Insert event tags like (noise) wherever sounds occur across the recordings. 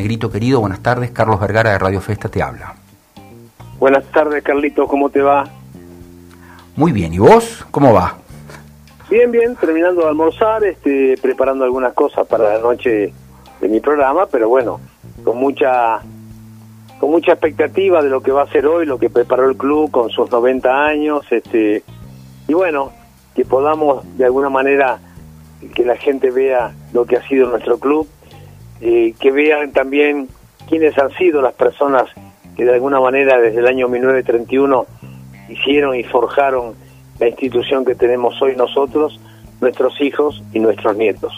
Negrito querido, buenas tardes. Carlos Vergara de Radio Festa te habla. Buenas tardes, Carlito, ¿cómo te va? Muy bien, ¿y vos? ¿Cómo va? Bien, bien, terminando de almorzar, este, preparando algunas cosas para la noche de mi programa, pero bueno, con mucha con mucha expectativa de lo que va a ser hoy, lo que preparó el club con sus 90 años, este y bueno, que podamos de alguna manera que la gente vea lo que ha sido nuestro club, eh, que vean también quiénes han sido las personas que de alguna manera desde el año 1931 hicieron y forjaron la institución que tenemos hoy nosotros, nuestros hijos y nuestros nietos.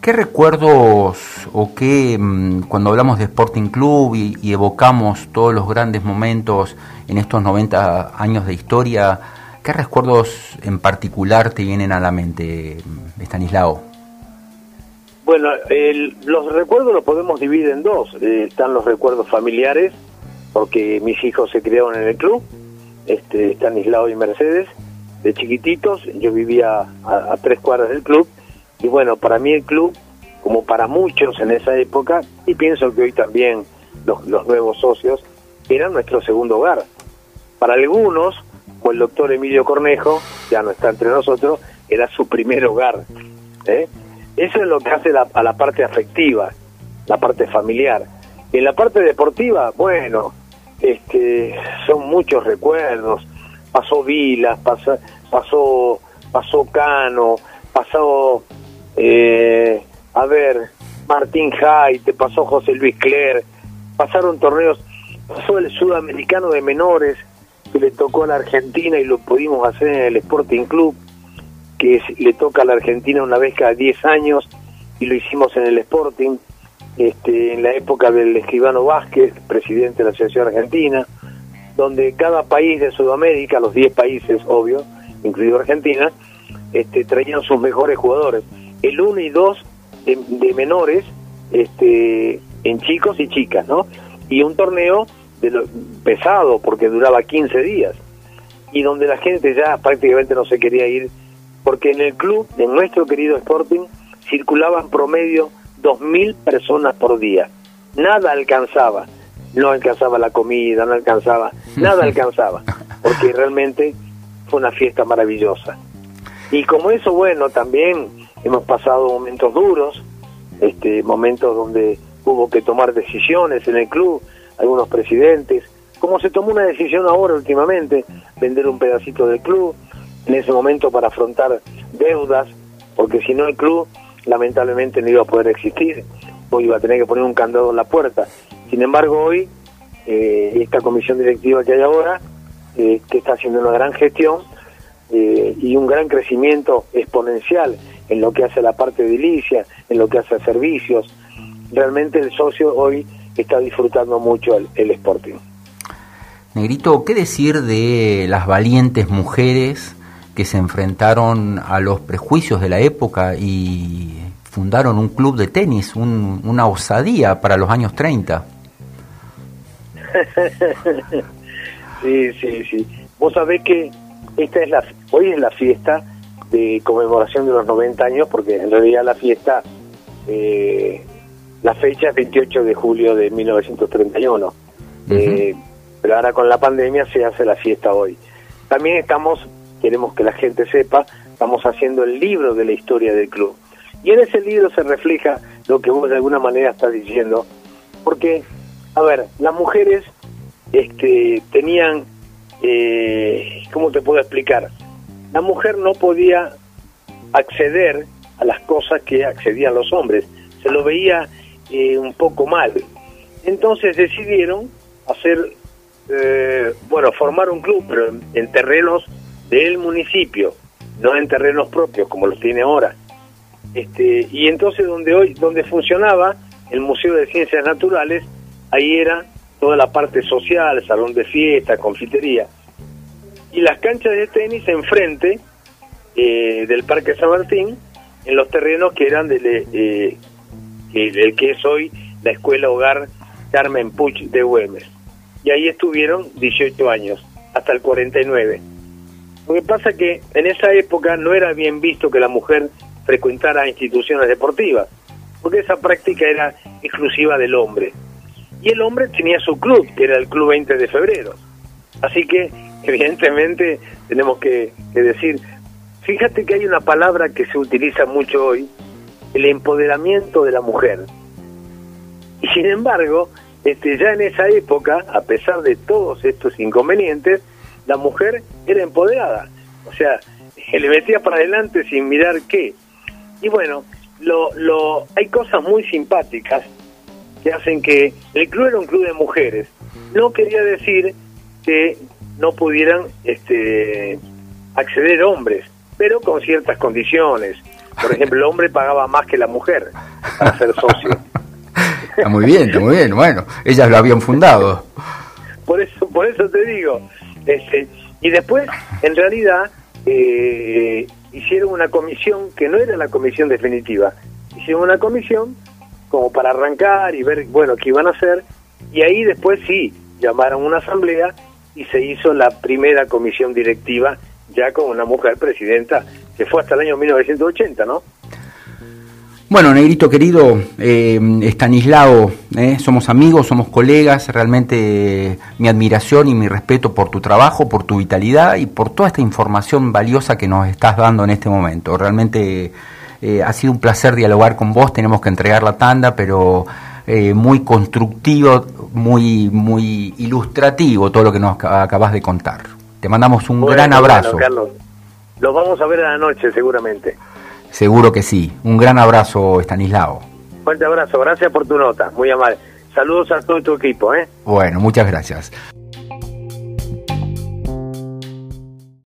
¿Qué recuerdos o qué, mm, cuando hablamos de Sporting Club y, y, evocamos todos los grandes momentos en estos 90 años de historia, qué recuerdos en particular te vienen a la mente, Estanislao? Bueno, el, los recuerdos los podemos dividir en dos. Eh, están los recuerdos familiares, porque mis hijos se criaron en el club, este, Estanislao y Mercedes, de chiquititos. Yo vivía a, a tres cuadras del club. Y bueno, para mí el club, como para muchos en esa época, y pienso que hoy también los, los nuevos socios, era nuestro segundo hogar. Para algunos, como el doctor Emilio Cornejo, ya no está entre nosotros, era su primer hogar. ¿eh? Eso es lo que hace la, a la parte afectiva, la parte familiar. En la parte deportiva, bueno, este, son muchos recuerdos. Pasó Vilas, pasó, pasó, pasó Cano, pasó, eh, a ver, Martín te pasó José Luis Cler, pasaron torneos, pasó el sudamericano de menores que le tocó a la Argentina y lo pudimos hacer en el Sporting Club que le toca a la Argentina una vez cada 10 años y lo hicimos en el Sporting, este, en la época del escribano Vázquez, presidente de la Asociación Argentina, donde cada país de Sudamérica, los 10 países, obvio, incluido Argentina, este, traían sus mejores jugadores. El 1 y 2 de, de, menores, este, en chicos y chicas, ¿no? Y un torneo de lo, pesado, porque duraba 15 días, y donde la gente ya prácticamente no se quería ir porque en el club, en nuestro querido Sporting, circulaban promedio 2.000 personas por día. Nada alcanzaba, no alcanzaba la comida, no alcanzaba, nada (laughs) alcanzaba, porque realmente fue una fiesta maravillosa. Y como eso, bueno, también hemos pasado momentos duros, este, momentos donde hubo que tomar decisiones en el club, algunos presidentes, como se tomó una decisión ahora últimamente, vender un pedacito del club, en ese momento para afrontar deudas, porque si no el club lamentablemente no iba a poder existir, o iba a tener que poner un candado en la puerta. Sin embargo, hoy, eh, esta comisión directiva que hay ahora, eh, que está haciendo una gran gestión eh, y un gran crecimiento exponencial en lo que hace la parte de edilicia, en lo que hace a servicios, realmente el socio hoy está disfrutando mucho el, el Sporting. Negrito, ¿qué decir de las valientes mujeres que se enfrentaron a los prejuicios de la época y fundaron un club de tenis, un, una osadía para los años 30. (laughs) sí, sí, sí. Vos sabés que esta es la, hoy es la fiesta de conmemoración de los 90 años, porque en realidad la fiesta, eh, la fecha es 28 de julio de 1931. Uh -huh. eh, pero ahora con la pandemia se hace la fiesta hoy. También estamos queremos que la gente sepa, estamos haciendo el libro de la historia del club. Y en ese libro se refleja lo que vos de alguna manera estás diciendo, porque, a ver, las mujeres este, tenían, eh, ¿cómo te puedo explicar? La mujer no podía acceder a las cosas que accedían los hombres, se lo veía eh, un poco mal. Entonces decidieron hacer, eh, bueno, formar un club, pero en, en terrenos del municipio, no en terrenos propios como los tiene ahora. Este, y entonces donde hoy donde funcionaba el Museo de Ciencias Naturales, ahí era toda la parte social, salón de fiesta, confitería. Y las canchas de tenis enfrente eh, del Parque San Martín, en los terrenos que eran del el que es hoy la Escuela Hogar Carmen Puch de Güemes. Y ahí estuvieron 18 años, hasta el 49. Lo que pasa es que en esa época no era bien visto que la mujer frecuentara instituciones deportivas. porque esa práctica era exclusiva del hombre. Y el hombre tenía su club, que era el Club 20 de Febrero. Así que, (laughs) evidentemente, tenemos que, que decir, fíjate que hay una palabra que se utiliza mucho hoy, el empoderamiento de la mujer. Y sin embargo, este, ya en esa época, a pesar de todos estos inconvenientes, la mujer era empoderada. O sea, le metía para adelante sin mirar qué. Y bueno, lo, lo, hay cosas muy simpáticas que hacen que el club era un club de mujeres. No quería decir que no pudieran este, acceder hombres, pero con ciertas condiciones. Por ejemplo, el hombre pagaba más que la mujer para ser socio. Está muy bien, está muy bien. Bueno, ellas lo habían fundado. Por eso, por eso te digo. Este, y después, en realidad, eh, hicieron una comisión que no era la comisión definitiva. Hicieron una comisión como para arrancar y ver, bueno, qué iban a hacer. Y ahí después sí, llamaron una asamblea y se hizo la primera comisión directiva ya con una mujer presidenta que fue hasta el año 1980, ¿no? Bueno, Negrito querido, eh, Estanislao, eh, somos amigos, somos colegas, realmente mi admiración y mi respeto por tu trabajo, por tu vitalidad y por toda esta información valiosa que nos estás dando en este momento. Realmente eh, ha sido un placer dialogar con vos, tenemos que entregar la tanda, pero eh, muy constructivo, muy, muy ilustrativo todo lo que nos acabas de contar. Te mandamos un gran abrazo. Bueno, Carlos, los vamos a ver a la noche seguramente. Seguro que sí. Un gran abrazo, Estanislao. Fuerte abrazo, gracias por tu nota, muy amable. Saludos a todo tu equipo, ¿eh? Bueno, muchas gracias.